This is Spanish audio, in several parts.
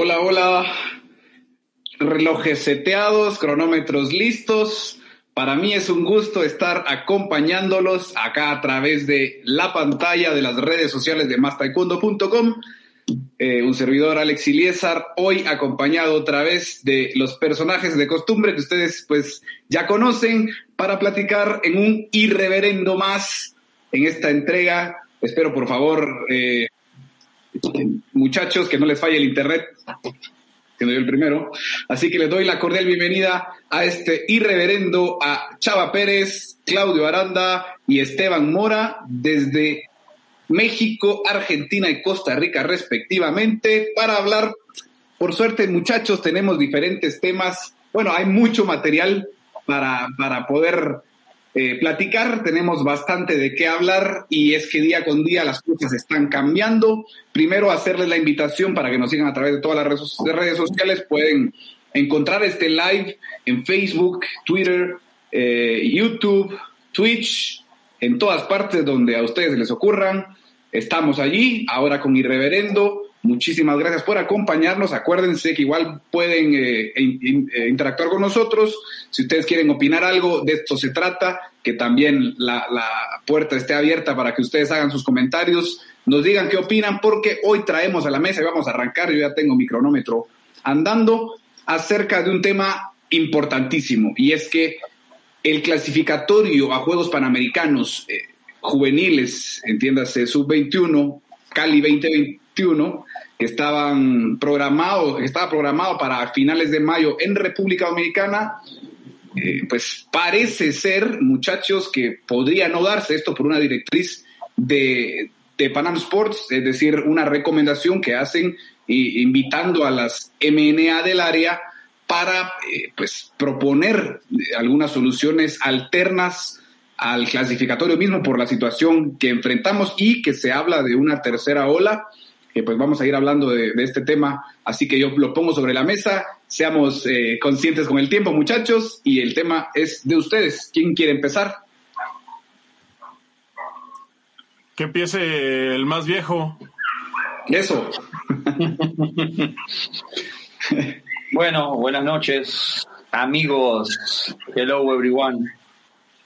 Hola, hola. Relojes seteados, cronómetros listos. Para mí es un gusto estar acompañándolos acá a través de la pantalla de las redes sociales de mastaekwondo.com. Eh, un servidor Alex Iliesar, hoy acompañado otra vez de los personajes de costumbre que ustedes pues ya conocen para platicar en un irreverendo más en esta entrega. Espero por favor eh, muchachos, que no les falle el internet, siendo yo el primero. Así que les doy la cordial bienvenida a este irreverendo a Chava Pérez, Claudio Aranda y Esteban Mora desde México, Argentina y Costa Rica respectivamente para hablar. Por suerte, muchachos, tenemos diferentes temas. Bueno, hay mucho material para, para poder eh, platicar, tenemos bastante de qué hablar y es que día con día las cosas están cambiando. Primero, hacerles la invitación para que nos sigan a través de todas las redes, sociales. Pueden encontrar este live en Facebook, Twitter, eh, YouTube, Twitch, en todas partes donde a ustedes les ocurran. Estamos allí, ahora con Irreverendo. Muchísimas gracias por acompañarnos. Acuérdense que igual pueden eh, eh, interactuar con nosotros. Si ustedes quieren opinar algo, de esto se trata, que también la, puerta esté abierta para que ustedes hagan sus comentarios, nos digan qué opinan, porque hoy traemos a la mesa y vamos a arrancar, yo ya tengo mi cronómetro andando, acerca de un tema importantísimo, y es que el clasificatorio a Juegos Panamericanos eh, juveniles, entiéndase, sub-21, Cali 2021, que estaban programados, estaba programado para finales de mayo en República Dominicana, eh, pues parece ser, muchachos, que podría no darse esto por una directriz de, de Panam Sports, es decir, una recomendación que hacen invitando a las MNA del área para eh, pues proponer algunas soluciones alternas al clasificatorio mismo por la situación que enfrentamos y que se habla de una tercera ola pues vamos a ir hablando de, este tema, así que yo lo pongo sobre la mesa, seamos eh, conscientes con el tiempo muchachos y el tema es de ustedes. ¿Quién quiere empezar? Que empiece el más viejo. Eso. bueno, buenas noches, amigos. Hello, everyone.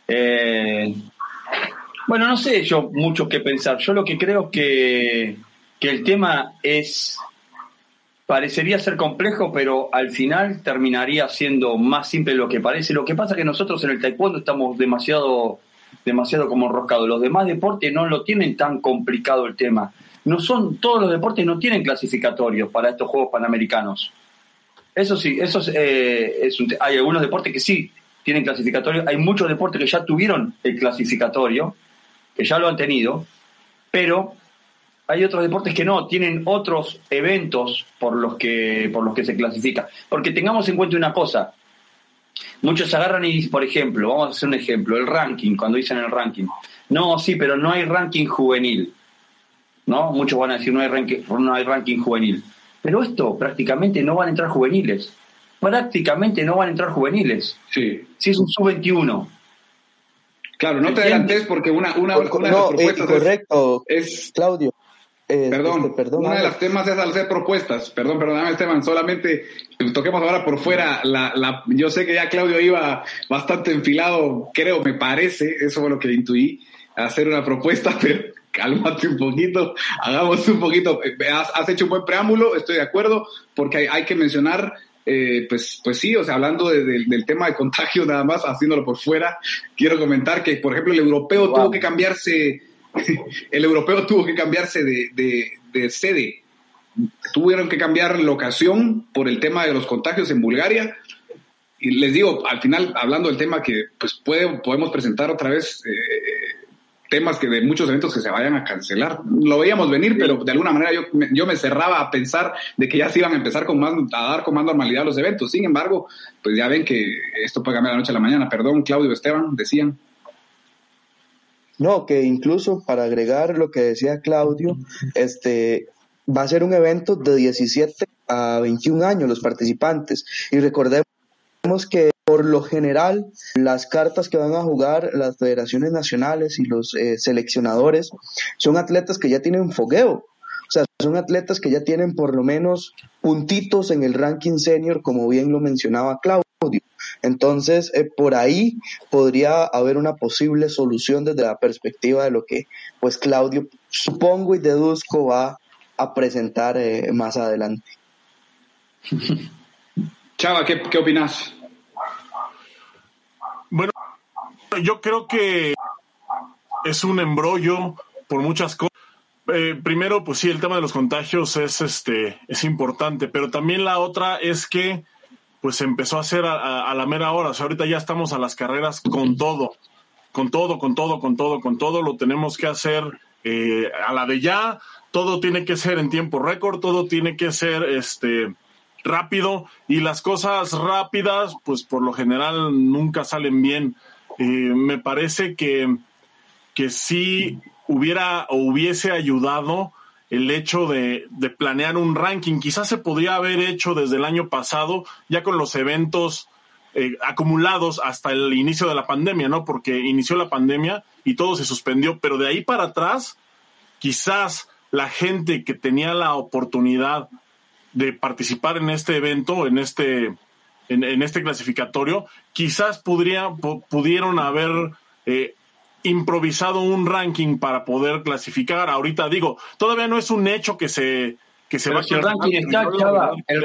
Eh, bueno, no sé yo mucho qué pensar. Yo lo que creo que que el tema es, parecería ser complejo, pero al final terminaría siendo más simple de lo que parece. Lo que pasa es que nosotros en el taekwondo estamos demasiado, demasiado como enroscados. Los demás deportes no lo tienen tan complicado el tema. No son, todos los deportes no tienen clasificatorios para estos Juegos Panamericanos. Eso sí, eso es, eh, hay algunos deportes que sí tienen clasificatorio, hay muchos deportes que ya tuvieron el clasificatorio, que ya lo han tenido, pero hay otros deportes que no, tienen otros eventos por los que, por los que se clasifica. Porque tengamos en cuenta una cosa, muchos agarran y, por ejemplo, vamos a hacer un ejemplo, el ranking, cuando dicen el ranking. No, sí, pero no hay ranking juvenil. ¿No? Muchos van a decir no hay ranking, no hay ranking juvenil. Pero esto prácticamente no van a entrar juveniles. Prácticamente no van a entrar juveniles. Sí. Si es un sub-21. Claro, no te adelantes porque una, una, de las eh, propuestas correcto, es, Claudio. Eh, perdón, este, perdón, una de las temas es hacer propuestas. Perdón, perdóname Esteban, solamente toquemos ahora por fuera. La, la, yo sé que ya Claudio iba bastante enfilado, creo, me parece, eso fue lo que intuí, hacer una propuesta, pero cálmate un poquito, hagamos un poquito. Has, hecho un buen preámbulo, estoy de acuerdo, porque hay, que mencionar eh, pues, pues sí, o sea, hablando del tema de contagio nada más, haciéndolo por fuera, quiero comentar que, por ejemplo, el europeo tuvo que cambiarse el europeo tuvo que cambiarse de, sede. Tuvieron que cambiar locación por el tema de los contagios en Bulgaria. Y les digo, al final, hablando del tema que pues puede, podemos presentar otra vez eh, temas que de muchos eventos que se vayan a cancelar. Lo veíamos venir, pero de alguna manera yo, yo me cerraba a pensar de que ya se iban a empezar con más, a dar con más normalidad los eventos. Sin embargo, pues ya ven que esto puede cambiar de la noche a la mañana. Perdón, Claudio Esteban, decían. No, que incluso para agregar lo que decía Claudio, este va a ser un evento de 17 a 21 años los participantes y recordemos que por lo general las cartas que van a jugar las federaciones nacionales y los eh, seleccionadores son atletas que ya tienen fogueo, o sea, son atletas que ya tienen por lo menos puntitos en el ranking senior, como bien lo mencionaba Claudio. Entonces, eh, por ahí podría haber una posible solución desde la perspectiva de lo que, pues, Claudio, supongo y deduzco, va a presentar eh, más adelante. Chava, ¿qué, qué opinas? Bueno, yo creo que es un embrollo por muchas cosas. Eh, primero, pues sí, el tema de los contagios es este es importante, pero también la otra es que pues se empezó a hacer a, la mera hora. O sea, ahorita ya estamos a las carreras con todo, con todo, con todo, con todo, con todo. Lo tenemos que hacer eh, a la de ya. Todo tiene que ser en tiempo récord, todo tiene que ser este rápido y las cosas rápidas, pues por lo general nunca salen bien. Eh, me parece que, que sí hubiera o hubiese ayudado el hecho de, planear un ranking. Quizás se podría haber hecho desde el año pasado, ya con los eventos eh, acumulados hasta el inicio de la pandemia, ¿no? Porque inició la pandemia y todo se suspendió, pero de ahí para atrás, quizás la gente que tenía la oportunidad de participar en este evento, en este, en, este clasificatorio, quizás pudieron haber eh, improvisado un ranking para poder clasificar. Ahorita digo, todavía no es un hecho que se que se va a el ranking está, Chava, el,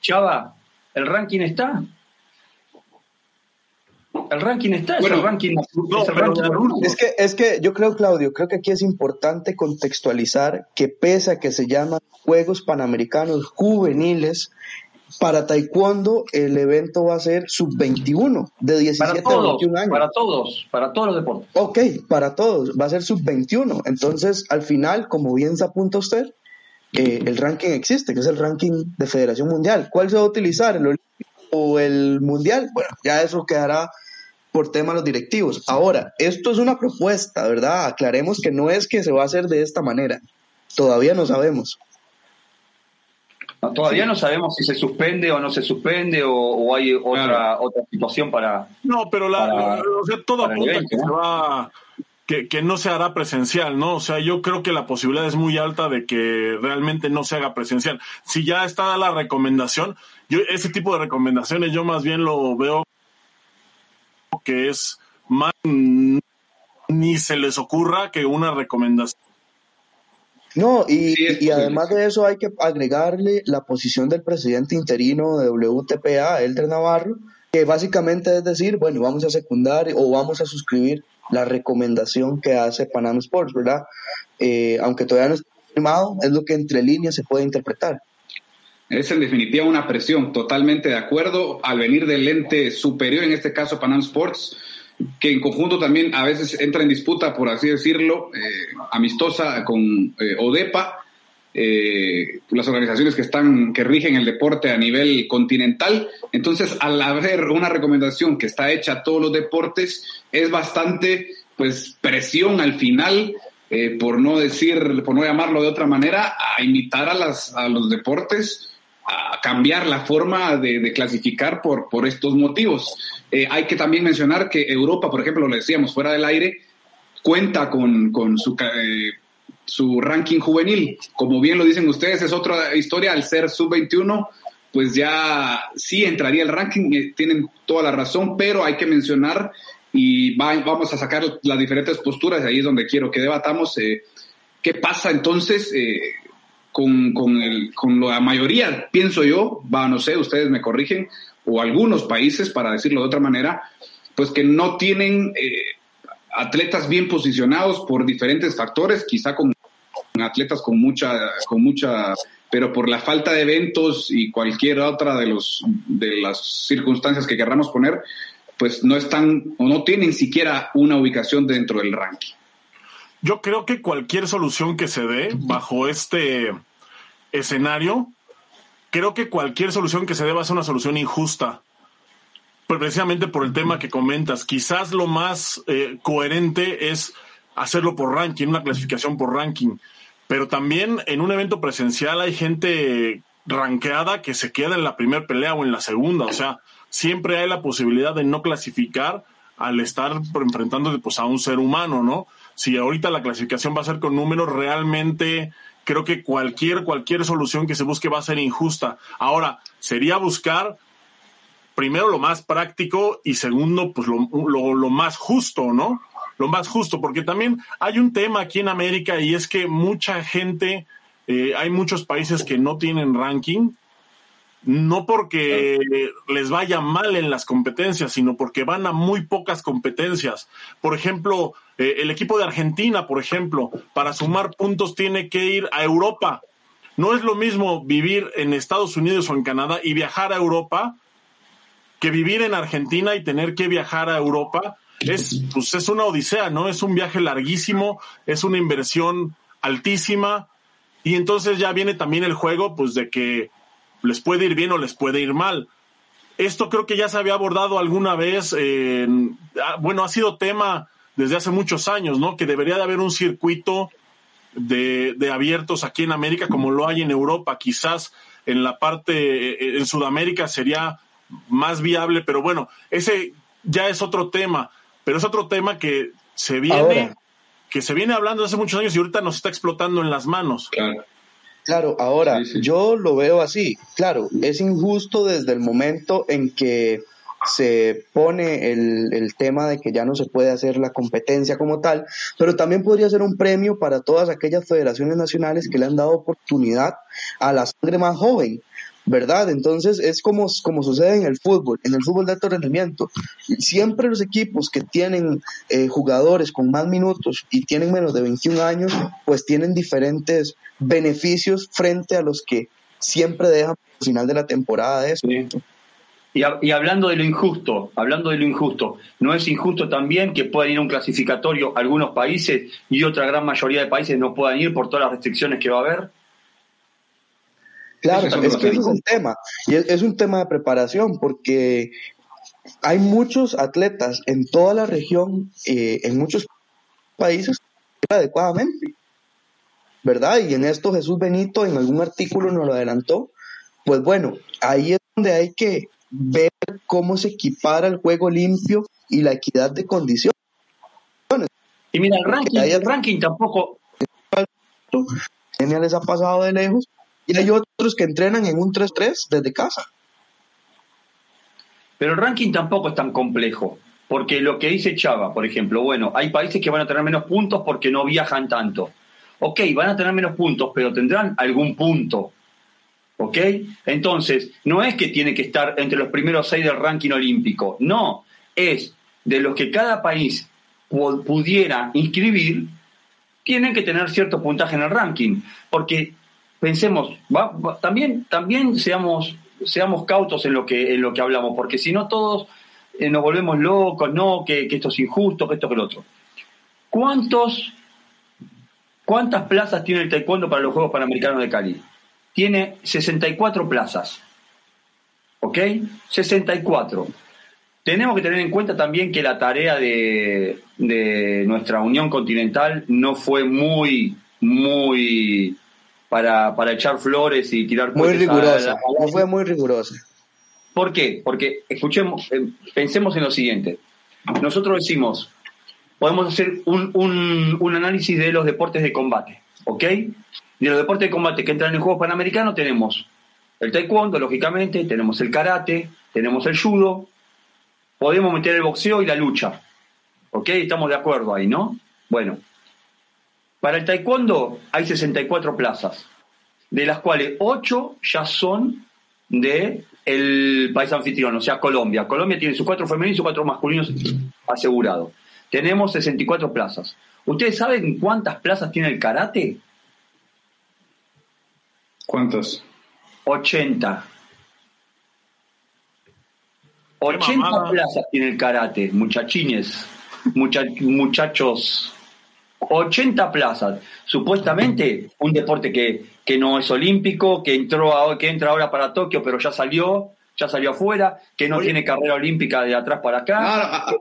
Chava, el ranking está. El ranking está, es el ranking. es, que, es que yo creo, Claudio, creo que aquí es importante contextualizar que pese a que se llaman Juegos Panamericanos Juveniles, para Taekwondo el evento va a ser sub-21, de 17 a 21 años. Para todos, para todos los deportes. Ok, para todos, va a ser sub-21. Entonces, al final, como bien se apunta usted, eh, el ranking existe, que es el ranking de Federación Mundial. ¿Cuál se va a utilizar? ¿El olímpico o el mundial? Bueno, ya eso quedará por tema de los directivos. Ahora, esto es una propuesta, ¿verdad? Aclaremos que no es que se va a hacer de esta manera. Todavía no sabemos todavía no sabemos si se suspende o no se suspende o, hay otra otra situación para. No, pero la, todo apunta que, ¿no? va, que, no se hará presencial, ¿no? O sea, yo creo que la posibilidad es muy alta de que realmente no se haga presencial. Si ya está la recomendación, yo ese tipo de recomendaciones yo más bien lo veo que es más ni se les ocurra que una recomendación no, y, además de eso hay que agregarle la posición del presidente interino de WTPA, Elder Navarro, que básicamente es decir, bueno, vamos a secundar o vamos a suscribir la recomendación que hace Panam Sports, ¿verdad? Eh, aunque todavía no está firmado, es lo que entre líneas se puede interpretar. Es en definitiva una presión, totalmente de acuerdo, al venir del ente superior, en este caso Panam Sports, que en conjunto también a veces entra en disputa, por así decirlo, eh, amistosa con eh, ODEPA, eh, las organizaciones que están, que rigen el deporte a nivel continental. Entonces, al haber una recomendación que está hecha a todos los deportes, es bastante, pues, presión al final, por no decir, por no llamarlo de otra manera, a invitar a, las, a los deportes a cambiar la forma de, clasificar por, estos motivos. Eh, hay que también mencionar que Europa, por ejemplo, lo decíamos fuera del aire, cuenta con, su, eh, su ranking juvenil. Como bien lo dicen ustedes, es otra historia. Al ser sub-21, pues ya sí entraría el ranking, eh, tienen toda la razón, pero hay que mencionar y vamos a sacar las diferentes posturas, ahí es donde quiero que debatamos. ¿Qué pasa entonces con, con, el, con la mayoría, pienso yo, va, no sé, ustedes me corrigen, o algunos países, para decirlo de otra manera, pues que no tienen eh, atletas bien posicionados por diferentes factores, quizá con atletas con mucha, con mucha, pero por la falta de eventos y cualquier otra de los de las circunstancias que querramos poner, pues no están o no tienen siquiera una ubicación dentro del ranking. Yo creo que cualquier solución que se dé bajo este escenario, creo que cualquier solución que se dé va a ser una solución injusta. Precisamente por el tema que comentas. Quizás lo más eh, coherente es hacerlo por ranking, una clasificación por ranking. Pero también en un evento presencial hay gente ranqueada que se queda en la primera pelea o en la segunda. O sea, siempre hay la posibilidad de no clasificar al estar enfrentando pues, a un ser humano, ¿no? Si ahorita la clasificación va a ser con números realmente creo que cualquier, cualquier solución que se busque va a ser injusta. Ahora, sería buscar primero lo más práctico y segundo, pues lo, lo, más justo, ¿no? Lo más justo, porque también hay un tema aquí en América y es que mucha gente, eh, hay muchos países que no tienen ranking, no porque les vaya mal en las competencias, sino porque van a muy pocas competencias. Por ejemplo, eh, el equipo de Argentina, por ejemplo, para sumar puntos tiene que ir a Europa. No es lo mismo vivir en Estados Unidos o en Canadá y viajar a Europa que vivir en Argentina y tener que viajar a Europa. Es, pues es una odisea, ¿no? Es un viaje larguísimo, es una inversión altísima. Y entonces ya viene también el juego, pues de que les puede ir bien o les puede ir mal. Esto creo que ya se había abordado alguna vez, ah, bueno, ha sido tema desde hace muchos años, ¿no? Que debería de haber un circuito de, de abiertos aquí en América como lo hay en Europa. Quizás en la parte, eh, en Sudamérica sería más viable, pero bueno, ese ya es otro tema, pero es otro tema que se viene, que se viene hablando hace muchos años y ahorita nos está explotando en las manos. Claro. Claro, ahora yo lo veo así. Claro, es injusto desde el momento en que se pone el, el, tema de que ya no se puede hacer la competencia como tal, pero también podría ser un premio para todas aquellas federaciones nacionales que le han dado oportunidad a la sangre más joven. ¿Verdad? Entonces es como, como sucede en el fútbol, en el fútbol de alto rendimiento. Siempre los equipos que tienen eh, jugadores con más minutos y tienen menos de 21 años, pues tienen diferentes beneficios frente a los que siempre dejan al final de la temporada eso. Y, y, hablando de lo injusto, hablando de lo injusto, ¿no es injusto también que puedan ir a un clasificatorio algunos países y otra gran mayoría de países no puedan ir por todas las restricciones que va a haber? Claro, es que ese es el tema. Y es, un tema de preparación porque hay muchos atletas en toda la región, eh, en muchos países, adecuadamente. ¿Verdad? Y en esto Jesús Benito en algún artículo nos lo adelantó. Pues bueno, ahí es donde hay que ver cómo se equipara el juego limpio y la equidad de condiciones. Y mira, el ranking, el ranking tampoco. les ha pasado de lejos y hay otros que entrenan en un 3-3 desde casa. Pero el ranking tampoco es tan complejo, porque lo que dice Chava, por ejemplo, bueno, hay países que van a tener menos puntos porque no viajan tanto. Ok, van a tener menos puntos, pero tendrán algún punto. ¿Ok? Entonces, no es que tiene que estar entre los primeros seis del ranking olímpico, no, es de los que cada país pudiera inscribir, tienen que tener cierto puntaje en el ranking, porque pensemos, también, también seamos, cautos en lo que, en lo que hablamos, porque si no todos eh, nos volvemos locos, no, que, esto es injusto, que esto que lo otro. ¿Cuántos, ¿Cuántas plazas tiene el taekwondo para los Juegos Panamericanos de Cali? Tiene 64 plazas. ¿Ok? 64. Tenemos que tener en cuenta también que la tarea de, de nuestra Unión Continental no fue muy, muy para, para echar flores y tirar Muy rigurosa, fue muy rigurosa. ¿Por qué? Porque escuchemos, eh, pensemos en lo siguiente. Nosotros decimos, podemos hacer un, un, un, análisis de los deportes de combate, ¿ok? De los deportes de combate que entran en el Juego Panamericano tenemos el taekwondo, lógicamente, tenemos el karate, tenemos el judo, podemos meter el boxeo y la lucha, ¿ok? Estamos de acuerdo ahí, ¿no? Bueno, para el taekwondo hay 64 plazas, de las cuales 8 ya son de el país anfitrión, o sea, Colombia. Colombia tiene sus cuatro femeninos y sus cuatro masculinos asegurados. Tenemos 64 plazas. ¿Ustedes saben cuántas plazas tiene el karate? ¿Cuántas? 80. 80 plazas tiene el karate, muchachines, muchachos 80 plazas. Supuestamente un deporte que, que no es olímpico, que entró a, que entra ahora para Tokio, pero ya salió, ya salió afuera, que no tiene carrera olímpica de atrás para acá. Ah,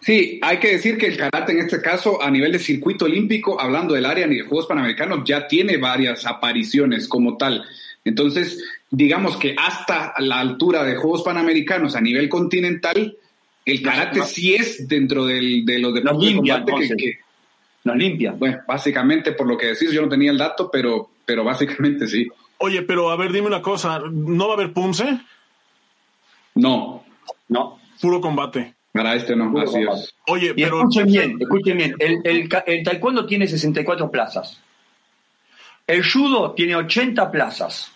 sí, hay que decir que el karate en este caso, a nivel de circuito olímpico, hablando del área ni de Juegos Panamericanos, ya tiene varias apariciones como tal. Entonces, digamos que hasta la altura de Juegos Panamericanos a nivel continental, el karate sí es dentro del, de los deportes de combate que nos limpia. Bueno, básicamente por lo que decís, yo no tenía el dato, pero, pero básicamente sí. Oye, pero a ver, dime una cosa, ¿no va a haber punce? No, No. Puro combate. para este no, Puro así combate. es. Oye, Y pero escuchen bien, escuchen bien. El, el el taekwondo tiene 64 plazas. El judo tiene 80 plazas.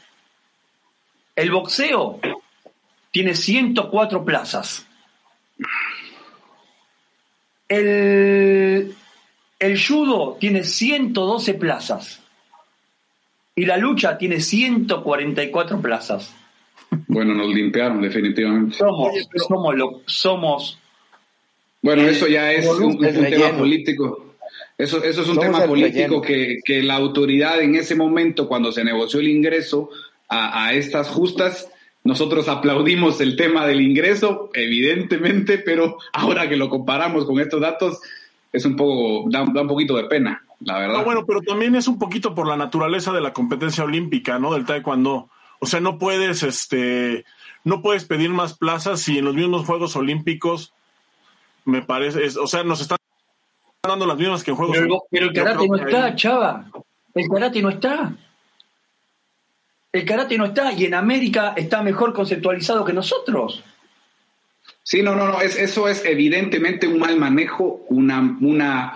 El boxeo tiene 104 plazas. El, el judo tiene 112 plazas. Y la lucha tiene 144 plazas. Bueno, nos limpiaron definitivamente. Somos, somos, lo- somos Bueno, eso ya es un, tema político. Eso, eso es un Somos tema político que, que la autoridad en ese momento, cuando se negoció el ingreso a, a estas justas, nosotros aplaudimos el tema del ingreso, evidentemente, pero ahora que lo comparamos con estos datos, es un poco, da, da un poquito de pena, la verdad. Ah, bueno, pero también es un poquito por la naturaleza de la competencia olímpica, ¿no? Del taekwondo. O sea, no puedes, este, no puedes pedir más plazas si en los mismos Juegos Olímpicos, me parece, es- o sea, nos están dando las mismas que en Juegos Pero el, pero el karate no está, ahí- chava. El karate no está. El karate no está y en América está mejor conceptualizado que nosotros. Sí, no, no, no, es, eso es evidentemente un mal manejo, una, una,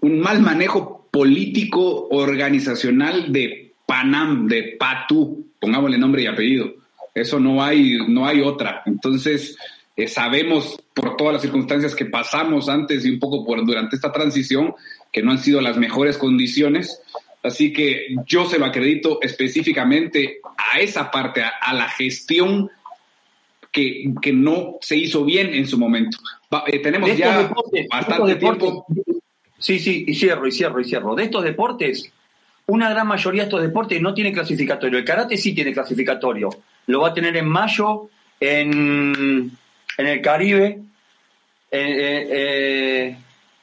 un mal manejo político organizacional de Panam, de Patu, pongámosle nombre y apellido. Eso no hay, no hay otra. Entonces, eh, sabemos por todas las circunstancias que pasamos antes y un poco por durante esta transición que no han sido las mejores condiciones. Así que yo se lo acredito específicamente a esa parte, a, a la gestión que, que no se hizo bien en su momento. Va- eh, tenemos De ya deportes, bastante tiempo. Sí, sí, y cierro, y cierro, y cierro. De estos deportes, una gran mayoría de estos deportes no tiene clasificatorio. El karate sí tiene clasificatorio. Lo va a tener en mayo en, en el Caribe. Eh, eh,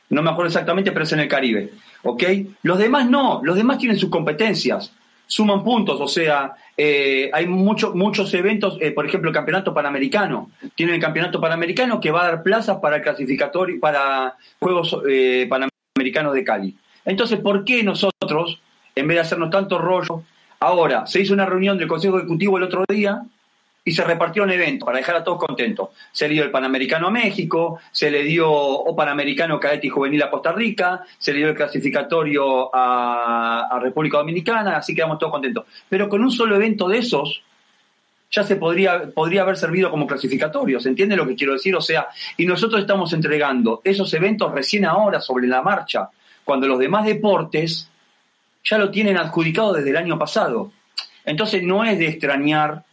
no me acuerdo exactamente, pero es en el Caribe. ¿Ok? Los demás no, los demás tienen sus competencias. Suman puntos, o sea, eh, hay muchos muchos eventos, eh, por ejemplo, el Campeonato Panamericano. Tienen el Campeonato Panamericano que va a dar plazas para clasificatorio, para Juegos eh, Panamericanos de Cali. Entonces, ¿por qué nosotros, en vez de hacernos tanto rollo, ahora se hizo una reunión del Consejo Ejecutivo el otro día y se repartió un evento para dejar a todos contentos. Se le dio el Panamericano a México, se le dio o Panamericano Cadete y Juvenil a Costa Rica, se le dio el clasificatorio a, a República Dominicana, así quedamos todos contentos. Pero con un solo evento de esos, ya se podría, podría haber servido como clasificatorio, ¿se entiende lo que quiero decir? O sea, y nosotros estamos entregando esos eventos recién ahora sobre la marcha, cuando los demás deportes ya lo tienen adjudicado desde el año pasado. Entonces no es de extrañar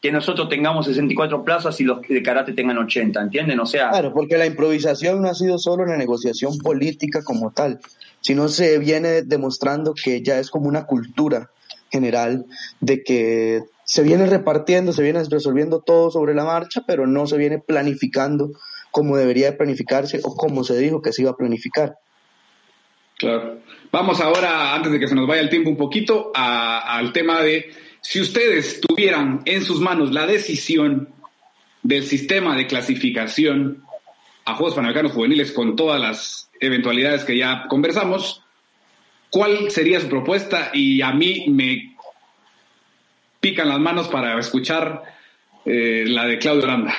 que nosotros tengamos 64 plazas y los de karate tengan 80, ¿entienden? O sea, Claro, porque la improvisación no ha sido solo la negociación política como tal, sino se viene demostrando que ya es como una cultura general de que se viene repartiendo, se viene resolviendo todo sobre la marcha, pero no se viene planificando como debería de planificarse o como se dijo que se iba a planificar. Claro. Vamos ahora, antes de que se nos vaya el tiempo un poquito, a- al tema de si ustedes tuvieran en sus manos la decisión del sistema de clasificación a Juegos Panamericanos Juveniles con todas las eventualidades que ya conversamos, ¿cuál sería su propuesta? Y a mí me pican las manos para escuchar eh, la de Claudio Aranda.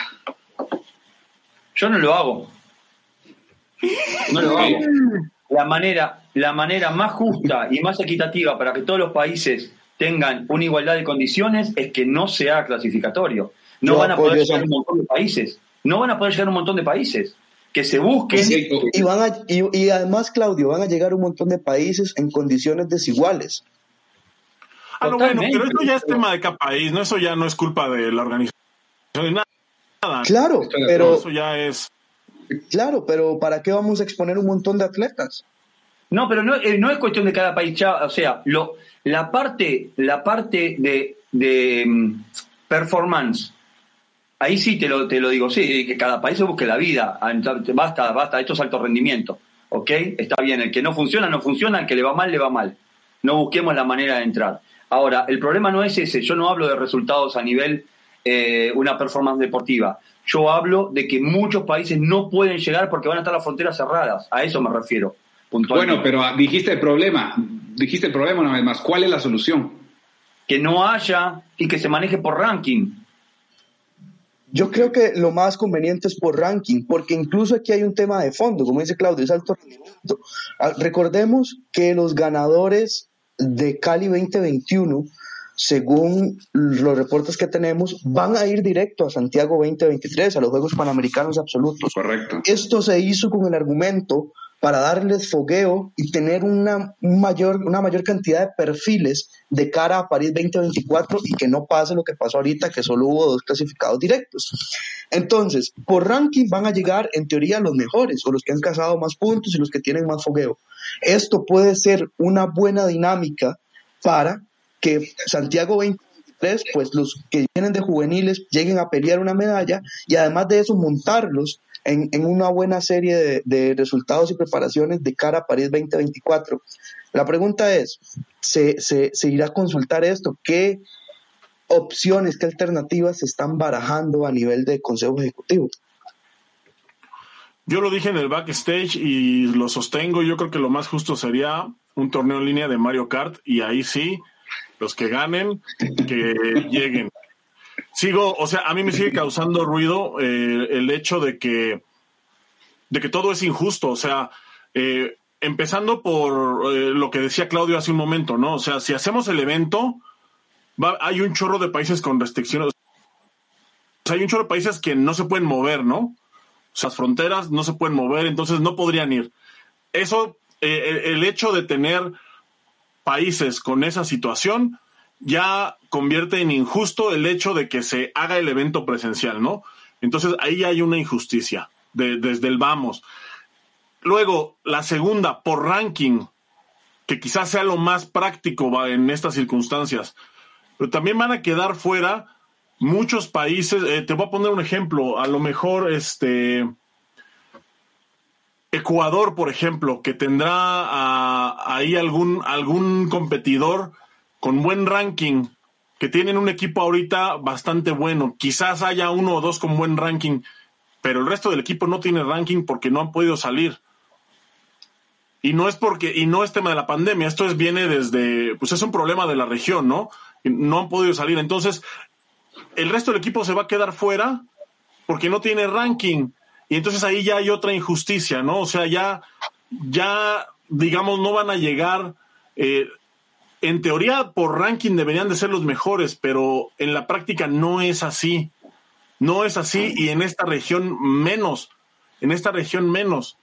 yo no lo hago. No lo hago. La manera, la manera más justa y más equitativa para que todos los países tengan una igualdad de condiciones es que no sea clasificatorio. No Yo van a poder llegar un montón de países. No van a poder llegar un montón de países. Que se busquen. Sí, Y, van a- y, y además, Claudio, van a llegar un montón de países en condiciones desiguales. Ah, no, bueno, pero eso ya es tema de cada país, ¿no? Eso ya no es culpa de la organización nada. Claro, pero Eso ya es. claro, pero ¿para qué vamos a exponer un montón de atletas? No, pero no, eh, no es cuestión de cada país. ya, o sea, lo, la parte, la parte de, mm, performance, ahí sí te lo, te lo digo, sí, que cada país se busque la vida. Ah, Basta, basta, esto es alto rendimiento. ¿Ok? Está bien, el que no funciona, no funciona, el que le va mal, le va mal. No busquemos la manera de entrar. Ahora, el problema no es ese. Yo no hablo de resultados a nivel eh, una performance deportiva. Yo hablo de que muchos países no pueden llegar porque van a estar las fronteras cerradas. A eso me refiero. Bueno, pero dijiste el problema, dijiste el problema una vez más. ¿Cuál es la solución? Que no haya y que se maneje por ranking. Yo creo que lo más conveniente es por ranking, porque incluso aquí hay un tema de fondo, como dice Claudio, es alto rendimiento. Ah, recordemos que los ganadores de Cali 2021 según los reportes que tenemos, van a ir directo a Santiago 2023, a los Juegos Panamericanos Absolutos. Correcto. Esto se hizo con el argumento para darles fogueo y tener una mayor, una mayor cantidad de perfiles de cara a París 2024 y que no pase lo que pasó ahorita, que solo hubo dos clasificados directos. Entonces, por ranking van a llegar en teoría los mejores o los que han casado más puntos y los que tienen más fogueo. Esto puede ser una buena dinámica para que Santiago 23, pues los que vienen de juveniles lleguen a pelear una medalla y además de eso montarlos en, una buena serie de, resultados y preparaciones de cara a París 2024. La pregunta es, ¿se, irá a consultar esto? ¿Qué opciones, qué alternativas se están barajando a nivel de Consejo Ejecutivo? Yo lo dije en el backstage y lo sostengo. Yo creo que lo más justo sería un torneo en línea de Mario Kart y ahí sí los que ganen, que lleguen. Sigo, o sea, a mí me sigue causando ruido eh, el hecho de que, de que todo es injusto, o sea, eh, empezando por eh, lo que decía Claudio hace un momento, ¿no? O sea, si hacemos el evento, hay un chorro de países con restricciones. O sea, hay un chorro de países que no se pueden mover, ¿no? O sea, las fronteras no se pueden mover, entonces no podrían ir. Eso, el hecho de tener países con esa situación, ya convierte en injusto el hecho de que se haga el evento presencial, ¿no? Entonces ahí hay una injusticia desde el vamos. Luego, la segunda, por ranking, que quizás sea lo más práctico en estas circunstancias, pero también van a quedar fuera muchos países. Eh, te voy a poner un ejemplo, a lo mejor este Ecuador, por ejemplo, que tendrá ah, ahí algún, algún competidor con buen ranking, que tienen un equipo ahorita bastante bueno. Quizás haya uno o dos con buen ranking, pero el resto del equipo no tiene ranking porque no han podido salir. Y no es porque, y no es tema de la pandemia, esto es, viene desde, pues es un problema de la región, ¿no? No han podido salir. Entonces, el resto del equipo se va a quedar fuera porque no tiene ranking. Y entonces ahí ya hay otra injusticia, ¿no? O sea, ya, ya, digamos, no van a llegar. Eh, en teoría, por ranking deberían de ser los mejores, pero en la práctica no es así. No es así y en esta región menos. En esta región menos.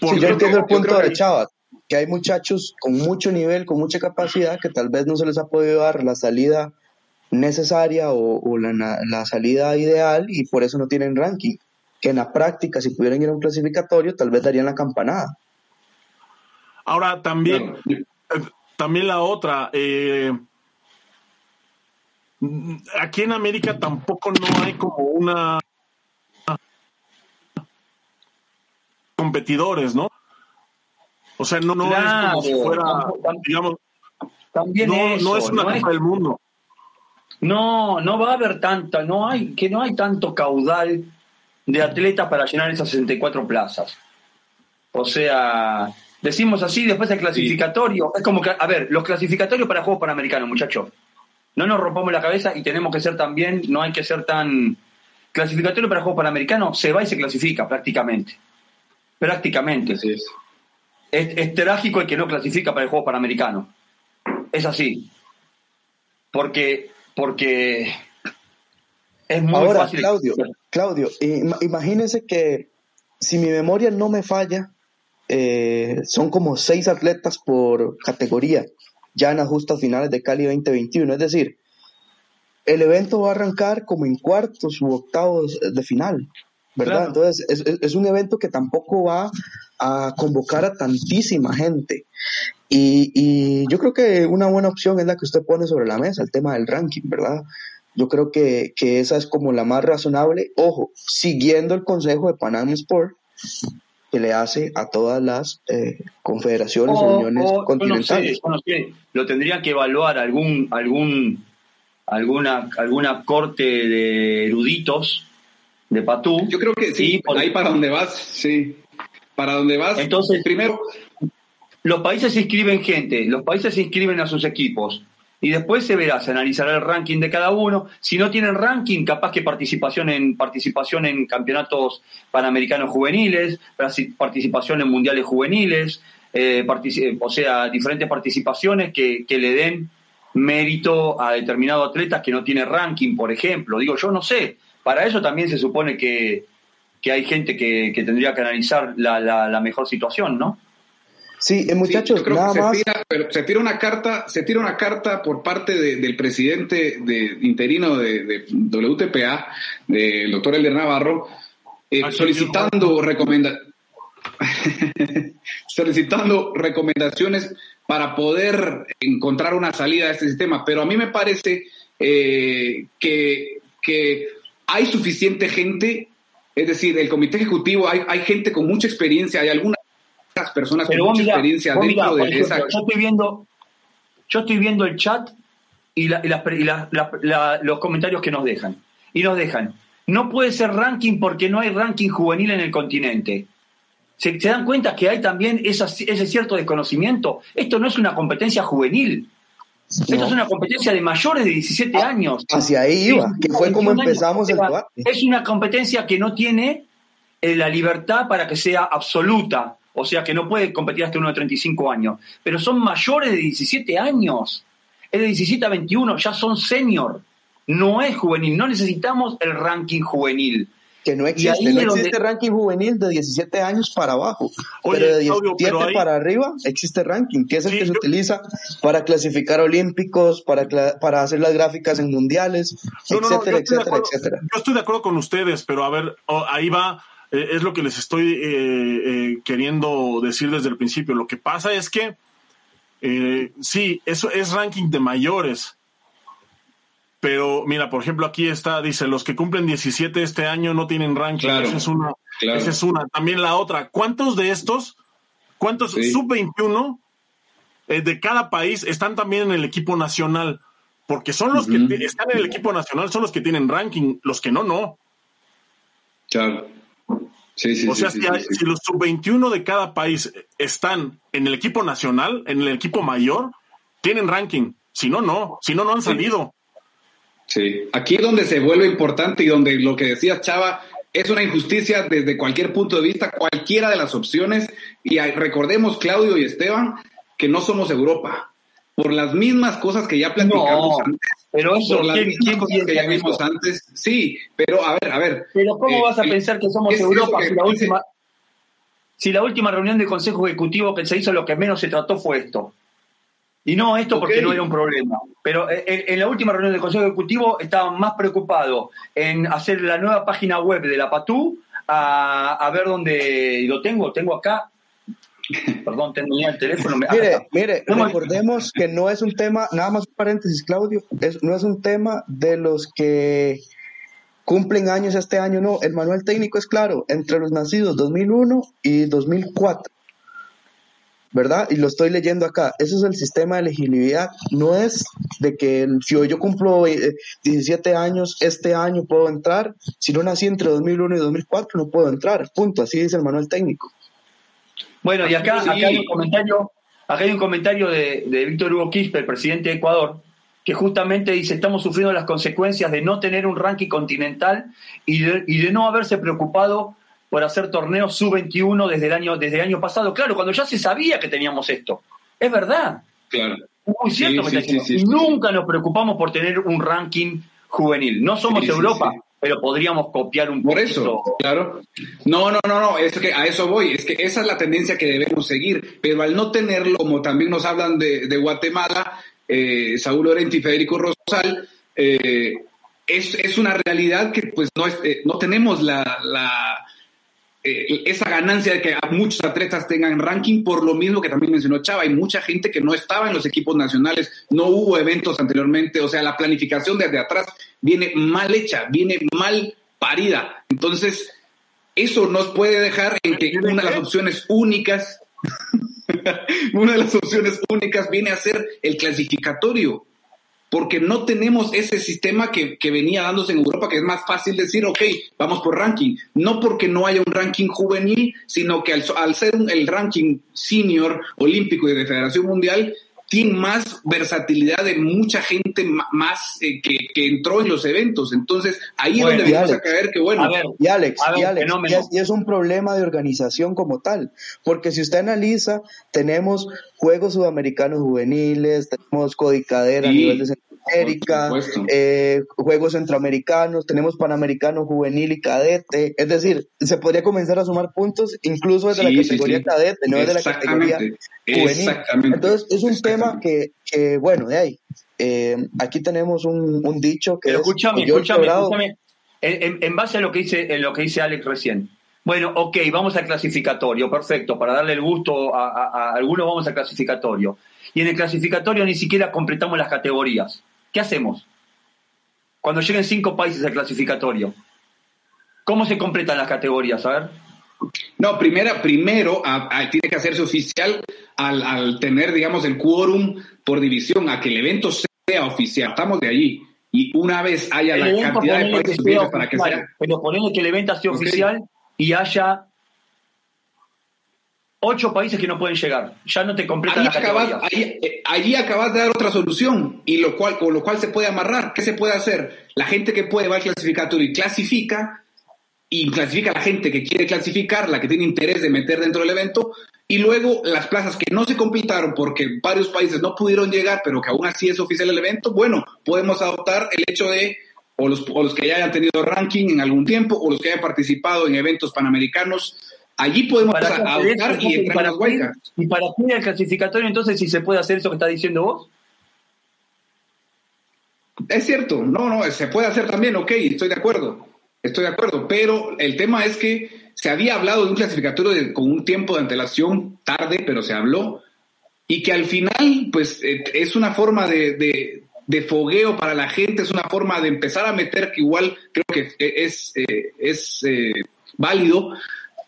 sí, yo entiendo el punto de Chava, que hay muchachos con mucho nivel, con mucha capacidad, que tal vez no se les ha podido dar la salida necesaria o, la, la, salida ideal y por eso no tienen ranking que en la práctica, si pudieran ir a un clasificatorio, tal vez darían la campanada. Ahora, también, eh, también la otra, eh, aquí en América tampoco no hay como una competidores, ¿no? O sea, no, no es como si fuera, digamos, también no, no es una Copa del Mundo. No, no va a haber tanta, no hay, que no hay tanto caudal de atletas para llenar esas 64 plazas. O sea, decimos así, después el clasificatorio. Es como que, a ver, los clasificatorios para Juegos Panamericanos, muchachos. No nos rompamos la cabeza y tenemos que ser también, no hay que ser tan. Clasificatorio para Juegos Panamericanos se va y se clasifica prácticamente. Prácticamente. es. Es, trágico el que no clasifica para el Juego Panamericano. Es así. Porque, porque es muy Ahora, fácil. Claudio, Claudio, imagínese que si mi memoria no me falla, eh, son como seis atletas por categoría, ya en las justas finales de Cali 2021. Es decir, el evento va a arrancar como en cuartos u octavos de final, ¿verdad? Entonces, es, un evento que tampoco va a convocar a tantísima gente. Y, y, yo creo que una buena opción es la que usted pone sobre la mesa, el tema del ranking, ¿verdad? Yo creo que, esa es como la más razonable, ojo, siguiendo el consejo de Panama Sport que le hace a todas las eh, confederaciones o uniones continentales. Lo tendría que evaluar algún, algún, alguna, alguna corte de eruditos de Patú. Yo creo que sí, por ahí para donde vas, sí. para donde vas. Entonces, primero. Los países inscriben gente, los países inscriben a sus equipos. Y después se verá, se analizará el ranking de cada uno. Si no tienen ranking, capaz que participación en, participación en campeonatos panamericanos juveniles, participación en mundiales juveniles, eh, o sea, diferentes participaciones que, le den mérito a determinado atleta que no tiene ranking, por ejemplo. Digo, yo no sé. Para eso también se supone que, que hay gente que, que, tendría que analizar la, la, la mejor situación, ¿no? Sí, eh, muchachos, nada se más. Tira, pero se tira una carta, se tira una carta por parte de, del presidente de, interino de, de WTPA, del doctor Elder Navarro, eh, solicitando recomenda solicitando recomendaciones para poder encontrar una salida a este sistema. Pero a mí me parece eh, que, que hay suficiente gente, es decir, el comité ejecutivo, hay, hay gente con mucha experiencia, hay algunas personas Pero con mucha experiencia dentro mirá, de por ejemplo, esa... Yo estoy viendo, yo estoy viendo el chat y, la- y las pre- y la- la- la- los comentarios que nos dejan. Y nos dejan. No puede ser ranking porque no hay ranking juvenil en el continente. ¿Se, se dan cuenta que hay también esa- ese cierto desconocimiento? Esto no es una competencia juvenil. Esto es una competencia de mayores de 17 Ah, años. Hacia ahí iba, Es que fue como 21 años. empezamos el debate. Es una competencia que no tiene eh, la libertad para que sea absoluta. O sea, que no puede competir hasta uno de 35 años. Pero son mayores de 17 años. Es de 17 a 21, ya son senior. No es juvenil. No necesitamos el ranking juvenil. Que no existe, no donde- existe ranking juvenil de 17 años para abajo. Oye, pero de Claudio, 17 pero ahí- para arriba existe ranking, que es el Sí, que se yo- utiliza para clasificar olímpicos, para, cla- para hacer las gráficas en mundiales, No, no, no, etcétera, etcétera, acuerdo- etcétera. Yo estoy de acuerdo con ustedes, pero a ver, oh, ahí va, eh, es lo que les estoy eh, eh, queriendo decir desde el principio. Lo que pasa es que, eh, sí, eso es ranking de mayores. Pero mira, por ejemplo, aquí está, dice, los que cumplen 17 este año no tienen ranking. Claro, esa, es una, claro. esa es una. También la otra, ¿cuántos de estos, cuántos Sí. sub-21 eh, de cada país están también en el equipo nacional? Porque son los que están en el equipo nacional, son los que tienen ranking, los que no, no. Claro. Sí, sí, o sea, sí, si, hay- si los sub-21 de cada país están en el equipo nacional, en el equipo mayor, tienen ranking. Si no, no. Si no, no han salido. Sí, aquí es donde se vuelve importante y donde lo que decías, Chava, es una injusticia desde cualquier punto de vista, cualquiera de las opciones. Y recordemos, Claudio y Esteban, que no somos Europa. Por las mismas cosas que ya platicamos No, antes. pero eso, Por las ¿quién, mismas quién cosas que piensa ya vimos eso? antes. Sí, pero a ver, a ver. Pero ¿cómo eh, vas a el- pensar que somos Europa que si la última si la última reunión del Consejo Ejecutivo que se hizo lo que menos se trató fue esto? Y no esto porque no era un problema. Pero eh, en, en la última reunión del Consejo Ejecutivo estaban más preocupados en hacer la nueva página web de la PATU a, a ver dónde lo tengo. Tengo acá. Perdón, tengo ya el teléfono. me- Mire, mire, recordemos que no es un tema, nada más un paréntesis, Claudio, es, no es un tema de los que cumplen años este año, no. El manual técnico es claro, entre los nacidos 2001 y 2004. ¿Verdad? Y lo estoy leyendo acá. Ese es el sistema de elegibilidad. No es de que si yo cumplo eh, 17 años, este año puedo entrar. Si no nací entre 2001 y 2004, no puedo entrar. Punto. Así dice el manual técnico. Bueno, y acá, acá hay un comentario, acá hay un comentario de, de Víctor Hugo Quispe, el presidente de Ecuador, que justamente dice estamos sufriendo las consecuencias de no tener un ranking continental y de, y de no haberse preocupado por hacer torneos sub-21 desde el año desde el año pasado. Claro, cuando ya se sabía que teníamos esto. Es verdad. Claro. Es muy cierto Sí, que sí, sí. Nunca nos preocupamos por tener un ranking juvenil. No somos Europa. Pero podríamos copiar un Por poquito. eso, claro. No, no, no, no, es que a eso voy, es que esa es la tendencia que debemos seguir, pero al no tenerlo, como también nos hablan de, de Guatemala, eh, Saúl Lorente y Federico Rosal, eh, es, es una realidad que pues no, es, eh, no tenemos la, la eh, esa ganancia de que muchos atletas tengan ranking, por lo mismo que también mencionó Chava, hay mucha gente que no estaba en los equipos nacionales, no hubo eventos anteriormente, o sea, la planificación desde atrás viene mal hecha, viene mal parida. Entonces, eso nos puede dejar en que una de las opciones únicas, una de las opciones únicas viene a ser el clasificatorio. porque no tenemos ese sistema que, que, venía dándose en Europa, que es más fácil decir, ok, vamos por ranking. No porque no haya un ranking juvenil, sino que al, al ser un, el ranking senior olímpico y de Federación Mundial, tiene más versatilidad de mucha gente más eh, que, que, entró en los eventos. Entonces, ahí es donde vamos a caer que, bueno. y Alex, y, Alex y, es, y, es, un problema de organización como tal. Porque si usted analiza, tenemos Juegos Sudamericanos Juveniles, tenemos Codicadera sí. a nivel de América, eh, Juegos Centroamericanos, tenemos Panamericano Juvenil y Cadete. Es decir, se podría comenzar a sumar puntos incluso desde sí, la categoría sí, cadete, no desde la categoría juvenil. Entonces, es un tema que, que, bueno, de ahí. Eh, aquí tenemos un, un dicho que. Pero escúchame, escúchame, escúchame. En, en, base a lo que dice, en lo que dice Alex recién. Bueno, ok, vamos al clasificatorio, perfecto. Para darle el gusto a, a, a algunos, vamos al clasificatorio. Y en el clasificatorio ni siquiera completamos las categorías. ¿Qué hacemos? Cuando lleguen cinco países al clasificatorio, ¿cómo se completan las categorías? A ver. No, primera, primero a, a, tiene que hacerse oficial al, al, tener, digamos, el quórum por división, a que el evento sea oficial. Estamos de allí. Y una vez haya el la cantidad de países que para que sea. Pero ponemos que el evento sea okay. oficial y haya ocho países que no pueden llegar. Ya no te completan las acabas, ahí, eh, allí acabas de dar otra solución y lo cual, con lo cual se puede amarrar. ¿Qué se puede hacer? La gente que puede va al clasificatorio y clasifica y clasifica a la gente que quiere clasificar, la que tiene interés de meter dentro del evento, y luego las plazas que no se completaron porque varios países no pudieron llegar, pero que aún así es oficial el evento, bueno, podemos adoptar el hecho de, o los, o los que ya hayan tenido ranking en algún tiempo, o los que hayan participado en eventos panamericanos, allí podemos adoptar y entrar en las huelgas. ¿Y para qué el clasificatorio entonces si se puede hacer eso que está diciendo vos? Es cierto, no, no, se puede hacer también, ok, estoy de acuerdo. Estoy de acuerdo, pero el tema es que se había hablado de un clasificatorio de, con un tiempo de antelación tarde, pero se habló, y que al final, pues, eh, es una forma de, de, de, fogueo para la gente, es una forma de empezar a meter que igual creo que es, eh, es eh, válido,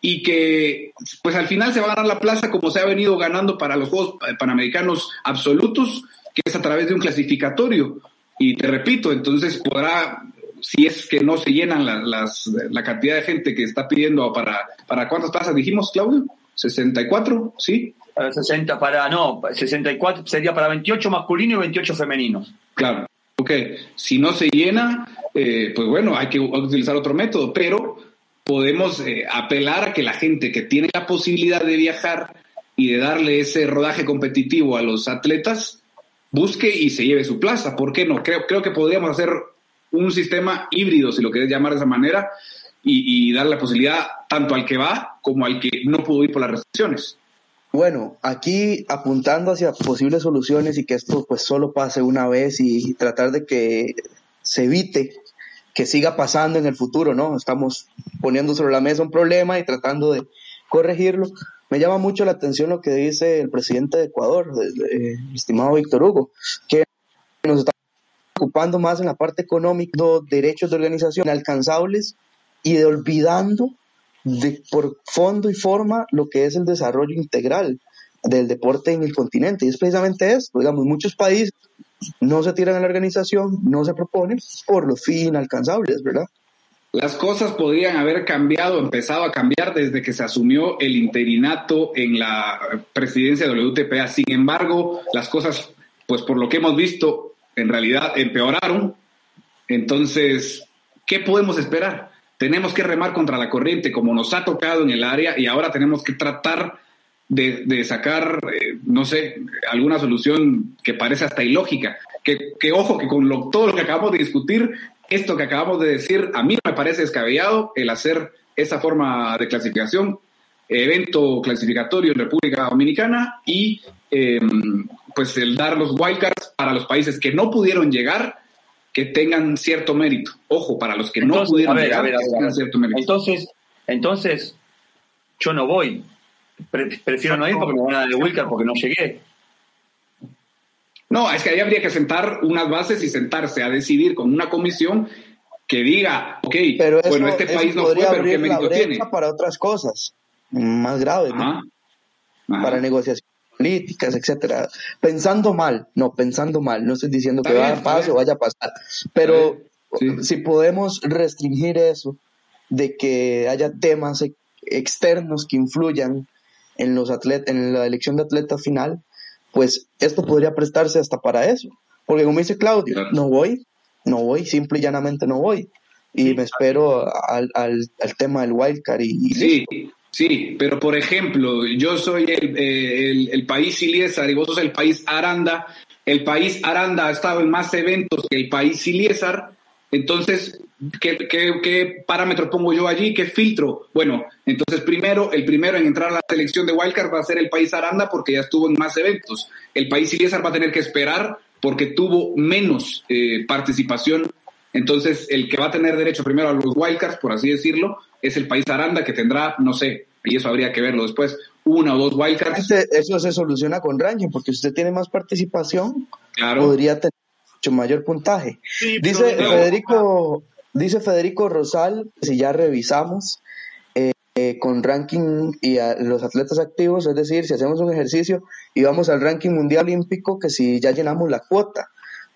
y que, pues, al final se va a ganar la plaza como se ha venido ganando para los Juegos Panamericanos absolutos, que es a través de un clasificatorio. Y te repito, entonces podrá si es que no se llenan la, las, la cantidad de gente que está pidiendo para, para cuántas plazas dijimos, Claudio? 64, ¿sí? Para 60, para, no, 64 sería para 28 masculinos y 28 femeninos. Claro, ok. Si no se llena, eh, pues bueno, hay que utilizar otro método, pero podemos eh, apelar a que la gente que tiene la posibilidad de viajar y de darle ese rodaje competitivo a los atletas, busque y se lleve su plaza. ¿Por qué no? Creo, creo que podríamos hacer un sistema híbrido, si lo quieres llamar de esa manera, y, y dar la posibilidad tanto al que va como al que no pudo ir por las restricciones. Bueno, aquí apuntando hacia posibles soluciones y que esto pues solo pase una vez y tratar de que se evite que siga pasando en el futuro, ¿no? Estamos poniendo sobre la mesa un problema y tratando de corregirlo. Me llama mucho la atención lo que dice el presidente de Ecuador, el, estimado Víctor Hugo, que nos está ocupando más en la parte económica, derechos de organización alcanzables y de olvidando de, por fondo y forma lo que es el desarrollo integral del deporte en el continente. Y es precisamente esto, digamos, muchos países no se tiran a la organización, no se proponen por los fines inalcanzables, ¿verdad? Las cosas podrían haber cambiado, empezado a cambiar desde que se asumió el interinato en la presidencia de WTPA. Sin embargo, las cosas, pues por lo que hemos visto, en realidad empeoraron. Entonces, ¿qué podemos esperar? Tenemos que remar contra la corriente como nos ha tocado en el área y ahora tenemos que tratar de, sacar, eh, no sé, alguna solución que parece hasta ilógica. Que, que ojo, que con todo lo que acabamos de discutir, esto que acabamos de decir, a mí me parece descabellado el hacer esa forma de clasificación, evento clasificatorio en República Dominicana y eh, pues el dar los wildcards para los países que no pudieron llegar, que tengan cierto mérito. Ojo, para los que entonces, no pudieron ver, llegar, ver, que tengan cierto mérito. Entonces, entonces, yo no voy. Prefiero no ir porque me van a dar el wildcard porque no llegué. No, es que ahí habría que sentar unas bases y sentarse a decidir con una comisión que diga, ok, pero eso, bueno, este país no fue, pero ¿qué mérito tiene? Para otras cosas más graves, ¿no? Ajá. Para negociación políticas, etcétera. Pensando mal, no, pensando mal, no estoy diciendo que vaya a pasar o vaya a pasar, pero si podemos restringir eso de que haya temas externos que influyan en los atletas, en la elección de atleta final, pues esto podría prestarse hasta para eso. Porque como dice Claudio, no voy, no voy, simple y llanamente no voy. Y me espero al, al, tema del wildcard. Y, sí, sí, pero por ejemplo, yo soy el, el, el país Iliesar y vos sos el país Aranda. El país Aranda ha estado en más eventos que el país Iliesar. Entonces, ¿qué, qué, qué parámetro pongo yo allí? ¿Qué filtro? Bueno, entonces primero, el primero en entrar a la selección de Wildcard va a ser el país Aranda porque ya estuvo en más eventos. El país Iliesar va a tener que esperar porque tuvo menos eh, participación. Entonces, el que va a tener derecho primero a los wildcards, por así decirlo, es el país Aranda, que tendrá, no sé, y eso habría que verlo después, una o dos wildcards. eso se soluciona con ranking, porque si usted tiene más participación, podría tener mucho mayor puntaje. dice Federico, dice Federico Rosal, si ya revisamos, eh, con ranking y a los atletas activos, es decir, si hacemos un ejercicio y vamos al ranking mundial olímpico, que si ya llenamos la cuota.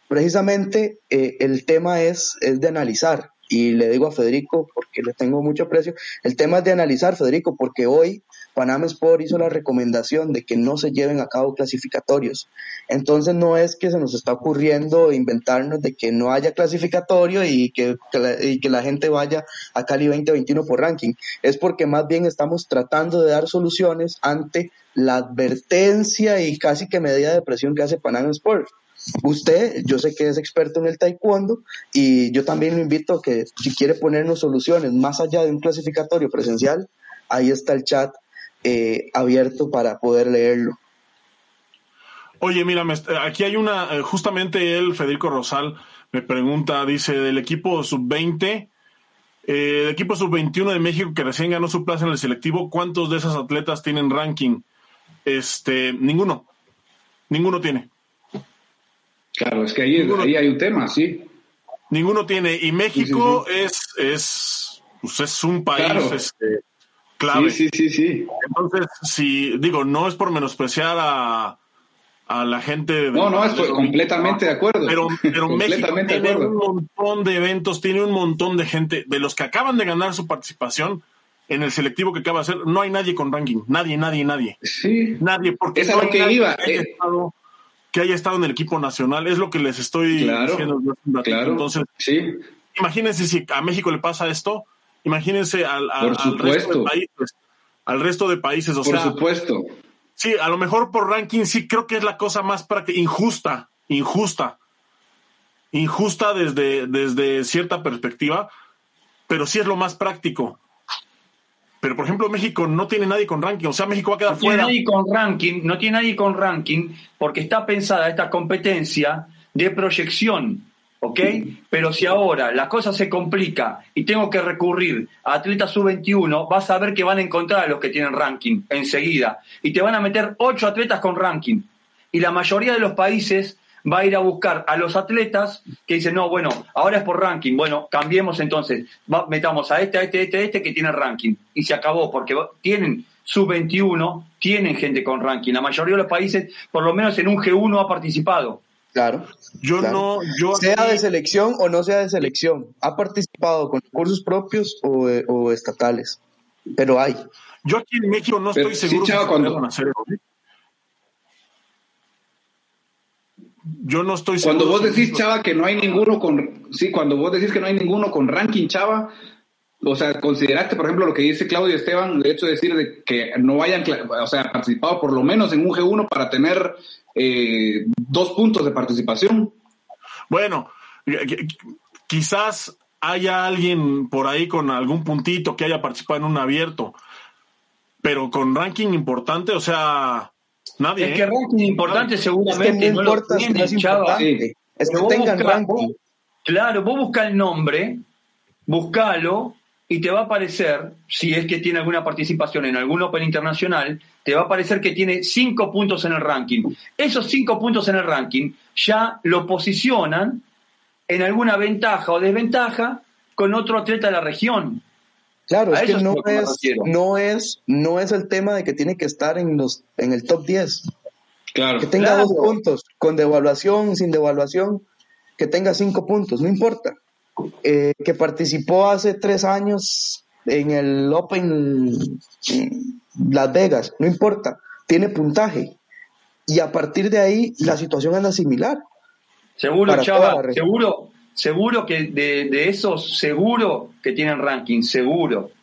Precisamente eh, el tema es, es de analizar, y le digo a Federico, porque le tengo mucho aprecio, el tema es de analizar, Federico, porque hoy Panam Sport hizo la recomendación de que no se lleven a cabo clasificatorios. Entonces no es que se nos está ocurriendo inventarnos de que no haya clasificatorio y que, y que la gente vaya a Cali 2021 por ranking. Es porque más bien estamos tratando de dar soluciones ante la advertencia y casi que medida de presión que hace Panam Sport. Usted, yo sé que es experto en el taekwondo y yo también lo invito a que si quiere ponernos soluciones más allá de un clasificatorio presencial, ahí está el chat eh, abierto para poder leerlo. Oye, mira, aquí hay una, eh, justamente él, Federico Rosal, me pregunta, dice, del equipo sub-20, eh, el equipo sub-21 de México que recién ganó su plaza en el selectivo, ¿cuántos de esos atletas tienen ranking? Este, ninguno, ninguno tiene. Claro, es que ahí, ahí hay un tema, sí. Ninguno tiene, y México es, es, pues es un país, este, clave. Sí, sí, sí, sí. Entonces, si digo, no es por menospreciar a, a la gente. De, no, no, estoy completamente de acuerdo. Pero, pero México tiene un montón de eventos, tiene un montón de gente, de los que acaban de ganar su participación en el selectivo que acaba de hacer, no hay nadie con ranking, nadie, nadie, nadie. Sí. Nadie, porque es lo que iba. Que haya, eh. Que haya, estado, en el equipo nacional, es lo que les estoy diciendo. Claro, Entonces, sí. imagínense si a México le pasa esto, Imagínense al, al, resto de países. Al resto de países, o por supuesto. Sí, a lo mejor por ranking sí creo que es la cosa más práctica, injusta, injusta. Injusta desde, desde cierta perspectiva, pero sí es lo más práctico. Pero, por ejemplo, México no tiene nadie con ranking, o sea, México va a quedar no fuera. Tiene nadie con ranking, no tiene nadie con ranking porque está pensada esta competencia de proyección. ¿ok? Pero si ahora la cosa se complica y tengo que recurrir a atletas sub-21, vas a ver que van a encontrar a los que tienen ranking enseguida y te van a meter ocho atletas con ranking. Y la mayoría de los países va a ir a buscar a los atletas que dicen, no, bueno, ahora es por ranking, bueno, cambiemos entonces, metamos a este, a este, a este, a este que tiene ranking. Y se acabó, porque tienen sub-21, tienen gente con ranking. La mayoría de los países, por lo menos en un G1, ha participado. Claro. Yo no, yo sea de selección o no sea de selección, ha participado con cursos propios o, estatales, pero hay. Yo aquí en México no estoy seguro sí, cuando, hacer Yo no estoy seguro. Cuando vos decís, Chava, que no hay ninguno con, sí, cuando vos decís que no hay ninguno con ranking, Chava, o sea, consideraste, por ejemplo, lo que dice Claudio Esteban, de hecho de decir de que no hayan, o sea, participado por lo menos en un G1 para tener eh, dos puntos de participación. Bueno, quizás haya alguien por ahí con algún puntito que haya participado en un abierto, pero con ranking importante, o sea, nadie. Es que ¿eh? ranking importante seguramente no, importa lo tiene, es Es que tengan ranking. Claro, vos busca el nombre, buscalo y te va a aparecer, si es que tiene alguna participación en algún Open internacional, te va a aparecer que tiene cinco puntos en el ranking. Esos cinco puntos en el ranking ya lo posicionan en alguna ventaja o desventaja con otro atleta de la región. Claro, es que no es, no es, no es el tema de que tiene que estar en los en el top 10. Claro. Que tenga Claro. dos puntos, con devaluación, sin devaluación, que tenga cinco puntos, no importa. Eh, que participó hace tres años en el Open mm, Las Vegas, no importa, tiene puntaje. Y a partir de ahí la situación anda similar. Seguro, Chava, seguro, seguro que de, de esos, seguro que tienen ranking, seguro. Te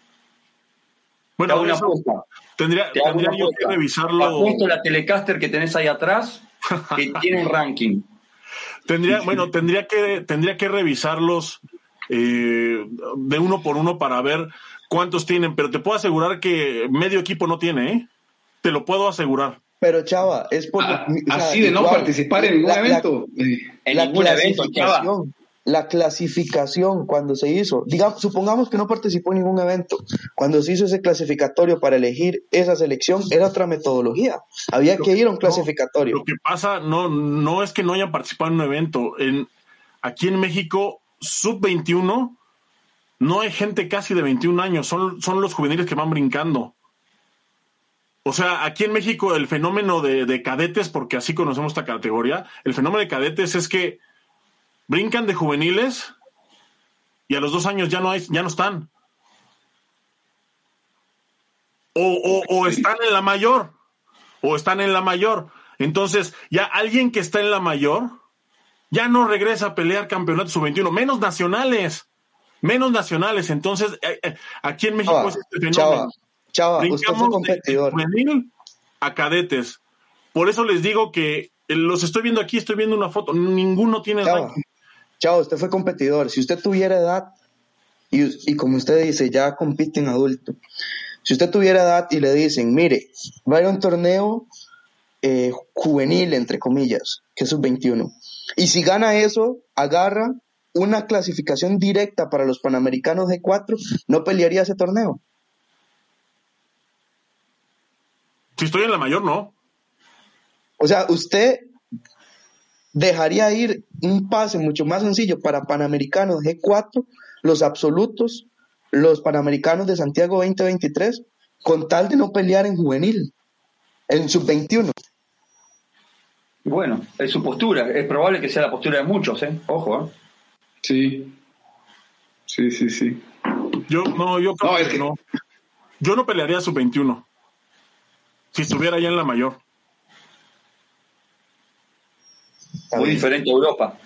Bueno, hago una eso apuesta. tendría, Te hago tendría una yo apuesta. que revisarlo. Apuesto la Telecaster que tenés ahí atrás, que tienen ranking. Tendría, bueno, tendría que, tendría que revisarlos eh, de uno por uno para ver cuántos tienen, pero te puedo asegurar que medio equipo no tiene, ¿eh? Te lo puedo asegurar. Pero Chava, es por... Ah, o sea, así de no igual, participar en ningún evento. En la ningún evento, Chava. La clasificación cuando se hizo, digamos, supongamos que no participó en ningún evento, cuando se hizo ese clasificatorio para elegir esa selección, era otra metodología, había que ir a un clasificatorio. Lo que pasa no, no es que no hayan participado en un evento. En, aquí en México, sub-21, no hay gente casi de 21 años, son, son los juveniles que van brincando. O sea, aquí en México el fenómeno de, de cadetes, porque así conocemos esta categoría, el fenómeno de cadetes es que brincan de juveniles y a los dos años ya no, hay, ya no están. O, o, o están en la mayor, o están en la mayor. Entonces, ya alguien que está en la mayor ya no regresa a pelear campeonatos sub-21, menos nacionales, menos nacionales. Entonces, eh, eh, aquí en México Chava, es este fenómeno. Chava, Chava, usted fue de- competidor. de juvenil a cadetes. Por eso les digo que eh, los estoy viendo aquí, estoy viendo una foto, ninguno tiene ranking. Chava, usted fue competidor. Si usted tuviera edad, y, y como usted dice, ya compite en adulto. Si usted tuviera edad y le dicen, mire, va a ir a un torneo eh, juvenil, entre comillas, que es sub-21. Y si gana eso, agarra una clasificación directa para los Panamericanos G4, no pelearía ese torneo. Si estoy en la mayor, no. O sea, usted dejaría ir un pase mucho más sencillo para Panamericanos G4, los absolutos, los Panamericanos de Santiago 2023, con tal de no pelear en juvenil, en sub-21. Bueno, es su postura. Es probable que sea la postura de muchos, ¿eh? Ojo, ¿eh? sí. Sí, sí, sí. Yo no, yo creo No, que, es que- no. Yo no pelearía sub-21. Si estuviera ya en la mayor. Está Muy bien. diferente a Europa.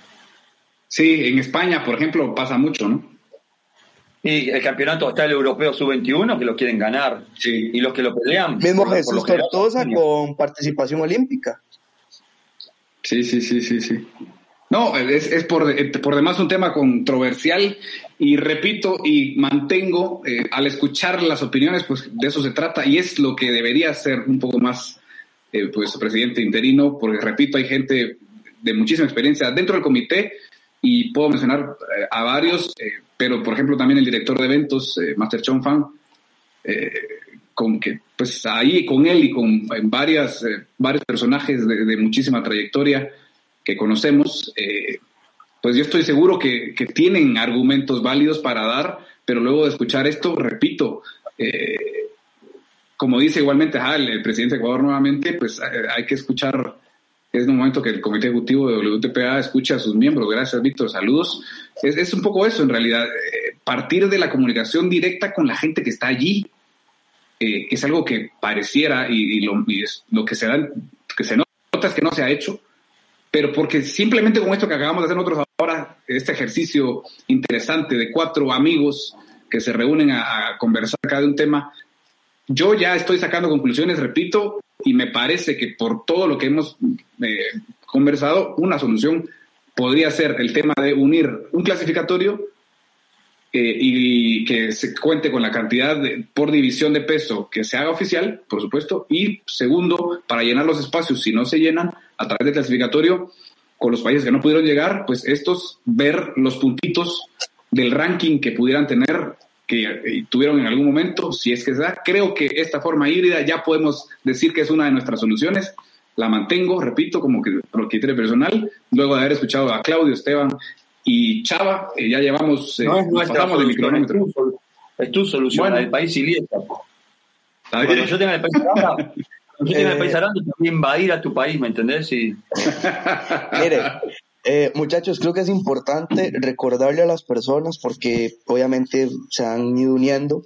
Sí, en España, por ejemplo, pasa mucho, ¿no? Y el campeonato está el europeo sub-21, que lo quieren ganar. Sí. Y los que lo pelean. Mismo por- por Jesús general, Tortosa con participación olímpica. Sí, sí, sí, sí, sí. No, es, es por, eh, por demás un tema controversial y repito y mantengo eh, al escuchar las opiniones, pues de eso se trata y es lo que debería ser un poco más, eh, pues, presidente interino, porque repito, hay gente de muchísima experiencia dentro del comité y puedo mencionar eh, a varios, eh, pero por ejemplo también el director de eventos, eh, Master Chong Fan, con que pues ahí con él y con varias varios personajes de, muchísima trayectoria que conocemos pues yo estoy seguro que, que tienen argumentos válidos para dar pero luego de escuchar esto repito como dice igualmente ajá, el, presidente de Ecuador nuevamente pues hay que escuchar es un momento que el comité ejecutivo de WTPA escuche a sus miembros. Gracias Víctor. Saludos. Es, un poco eso en realidad. Eh, partir de la comunicación directa con la gente que está allí eh, es algo que pareciera y, lo, que se da, que se nota es que no se ha hecho, pero porque simplemente con esto que acabamos de hacer nosotros ahora, este ejercicio interesante de cuatro amigos que se reúnen a, a conversar cada de un tema, yo ya estoy sacando conclusiones, repito, y me parece que por todo lo que hemos eh, conversado, una solución podría ser el tema de unir un clasificatorio eh, y que se cuente con la cantidad de- por división de peso que se haga oficial, por supuesto, y segundo, para llenar los espacios, si no se llenan, a través del clasificatorio, con los países que no pudieron llegar, pues estos ver los puntitos del ranking que pudieran tener, que eh, tuvieron en algún momento, si es que se da. Creo que esta forma híbrida ya podemos decir que es una de nuestras soluciones. La mantengo, repito, como que por criterio personal, luego de haber escuchado a Claudio, Esteban y Chava, eh, ya llevamos, eh, No es nos pasamos del solución, es tu, es tu solución, Bueno. del país Ilieta. Cuando yo tenga el país ahora, Nosotros en el país aranda también va a ir a tu país, ¿me entendés? Y... Mire, eh, muchachos, creo que es importante recordarle a las personas, porque obviamente se han ido uniendo,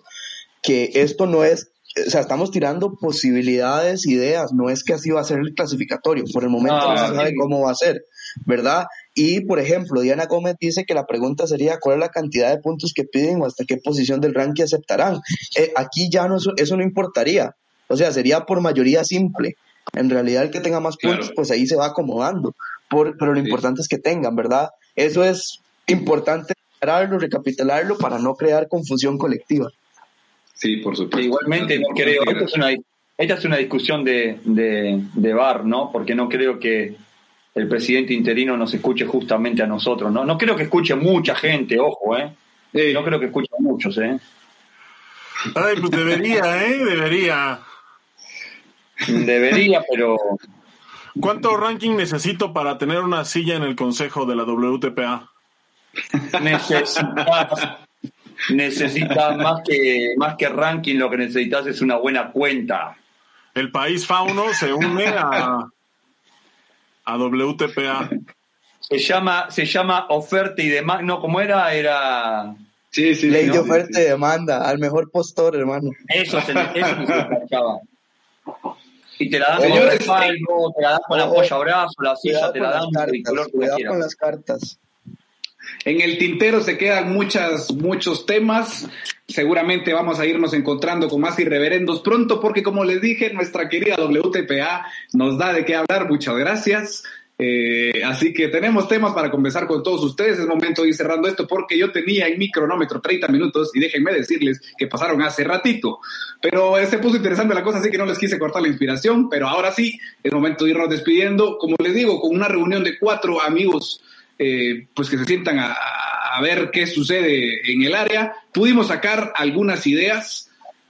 que esto no es, o sea, estamos tirando posibilidades, ideas, no es que así va a ser el clasificatorio, por el momento no, se sabe cómo va a ser, ¿verdad? Y, por ejemplo, Diana Gómez dice que la pregunta sería cuál es la cantidad de puntos que piden o hasta qué posición del ranking aceptarán. Eh, aquí ya no, eso no importaría, o sea, sería por mayoría simple. En realidad el que tenga más puntos, pues ahí se va acomodando pero lo importante es que tengan, ¿verdad? Eso es importante recapitularlo para no crear confusión colectiva. Sí, por supuesto. Igualmente, no creo, esta es una, esta es una discusión de, de, bar, ¿no? Porque no creo que el presidente interino nos escuche justamente a nosotros, ¿no? No creo que escuche mucha gente, ojo, ¿eh? No creo que escuche a muchos, ¿eh? Ay, pues debería, ¿eh? Debería. Debería, pero ¿Cuánto ranking necesito para tener una silla en el consejo de la WTPA? Necesitas, más que más que ranking, lo que necesitas es una buena cuenta. El país fauno se une a, a WTPA. Se llama, se llama oferta y demanda. No, ¿cómo era? Era. Sí, sí, Ley de oferta y demanda, al mejor postor, hermano. Eso, se, eso se y te la dan Señores, con el te la dan con la polla brazo, la silla te la dan de color que con las cartas. En el tintero se quedan muchas, muchos temas. Seguramente vamos a irnos encontrando con más irreverendos pronto, porque como les dije, nuestra querida WTPA nos da de qué hablar. Muchas gracias. Eh, así que tenemos temas para conversar con todos ustedes. Es momento de ir cerrando esto porque yo tenía en mi cronómetro 30 minutos y déjenme decirles que pasaron hace ratito. Pero se puso interesante la cosa, así que no les quise cortar la inspiración. Pero ahora sí, es momento de irnos despidiendo. Como les digo, con una reunión de cuatro amigos eh, pues que se sientan a, ver qué sucede en el área, pudimos sacar algunas ideas.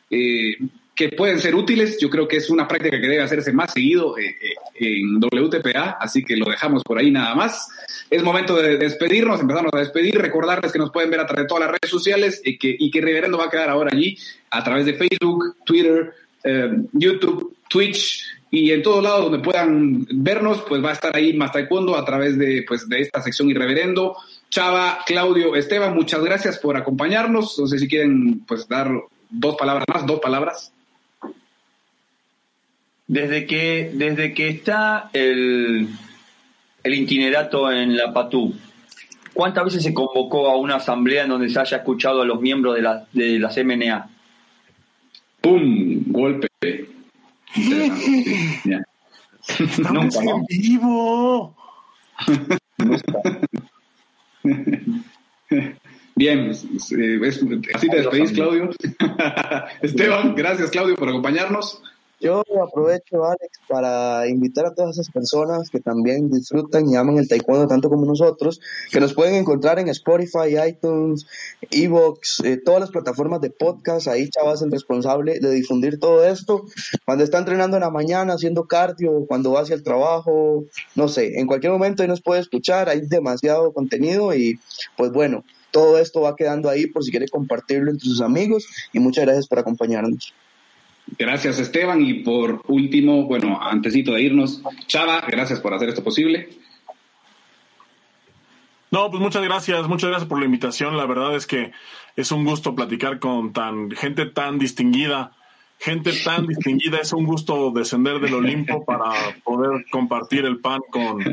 Eh, que pueden ser útiles. Yo creo que es una práctica que debe hacerse más seguido eh, eh, en WTPA, así que lo dejamos por ahí nada más. Es momento de despedirnos, empezamos a despedir, recordarles que nos pueden ver a través de todas las redes sociales y que, y que Reverendo va a quedar ahora allí a través de Facebook, Twitter, eh, YouTube, Twitch y en todos lados donde puedan vernos, pues va a estar ahí más taekwondo a través de, pues, de esta sección Irreverendo. Chava, Claudio, Esteban, muchas gracias por acompañarnos. No sé si quieren pues dar dos palabras más, dos palabras. Desde que, desde que está el, el itinerato en la PATU, ¿cuántas veces se convocó a una asamblea en donde se haya escuchado a los miembros de, la, de las MNA? ¡Pum! Golpe. Estamos en vivo. Bien, así te despedís, Claudio. Esteban, gracias, Claudio, por acompañarnos. Yo aprovecho, Alex, para invitar a todas esas personas que también disfrutan y aman el taekwondo tanto como nosotros, que nos pueden encontrar en Spotify, iTunes, Evox, eh, todas las plataformas de podcast. Ahí Chava es el responsable de difundir todo esto. Cuando está entrenando en la mañana, haciendo cardio, cuando va hacia el trabajo, no sé, en cualquier momento ahí nos puede escuchar. Hay demasiado contenido y, pues bueno, todo esto va quedando ahí por si quiere compartirlo entre sus amigos. Y muchas gracias por acompañarnos. Gracias Esteban y por último, bueno, antesito de irnos, Chava, gracias por hacer esto posible. No, pues muchas gracias, muchas gracias por la invitación. La verdad es que es un gusto platicar con tan gente tan distinguida, gente tan distinguida. Es un gusto descender del Olimpo para poder compartir el pan con,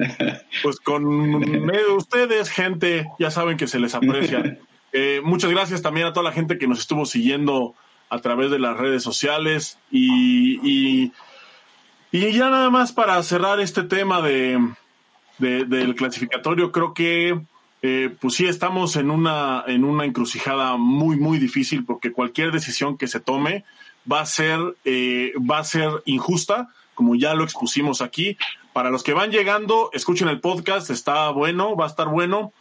pues con ustedes, gente. Ya saben que se les aprecia. Eh, muchas gracias también a toda la gente que nos estuvo siguiendo a través de las redes sociales y, y, ya nada más para cerrar este tema de, del clasificatorio, creo que eh, pues sí estamos en una, en una encrucijada muy, muy difícil porque cualquier decisión que se tome va a ser, eh, va a ser injusta, como ya lo expusimos aquí. Para los que van llegando, escuchen el podcast, está bueno, va a estar bueno.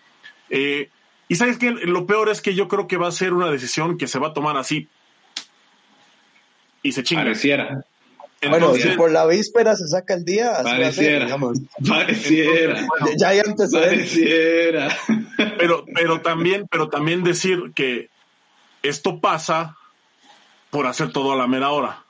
Eh, y sabes que lo peor es que yo creo que va a ser una decisión que se va a tomar así y se chinga. Pareciera. bueno, si por la víspera se saca el día, pareciera. pareciera. ya hay Pareciera. Pero, pero también, pero también decir que esto pasa por hacer todo a la mera hora.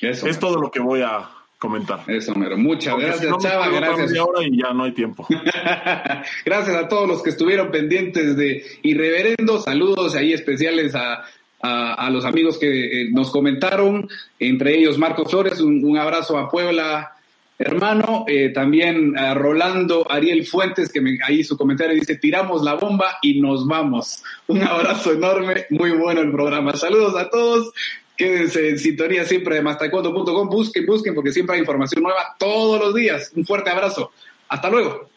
es todo lo que voy a comentar. Eso, mero. Muchas gracias, Chava. Gracias. Ahora y ya no hay tiempo. gracias a todos los que estuvieron pendientes de Irreverendo. Saludos ahí especiales a, a, los amigos que eh, nos comentaron, entre ellos Marco Flores. Un, abrazo a Puebla, hermano. Eh, también a Rolando Ariel Fuentes, que me, ahí su comentario dice: tiramos la bomba y nos vamos. Un abrazo enorme. Muy bueno el programa. Saludos a todos. Quédense en sintonía siempre de mastaekwondo.com. Busquen, busquen, porque siempre hay información nueva todos los días. Un fuerte abrazo. Hasta luego.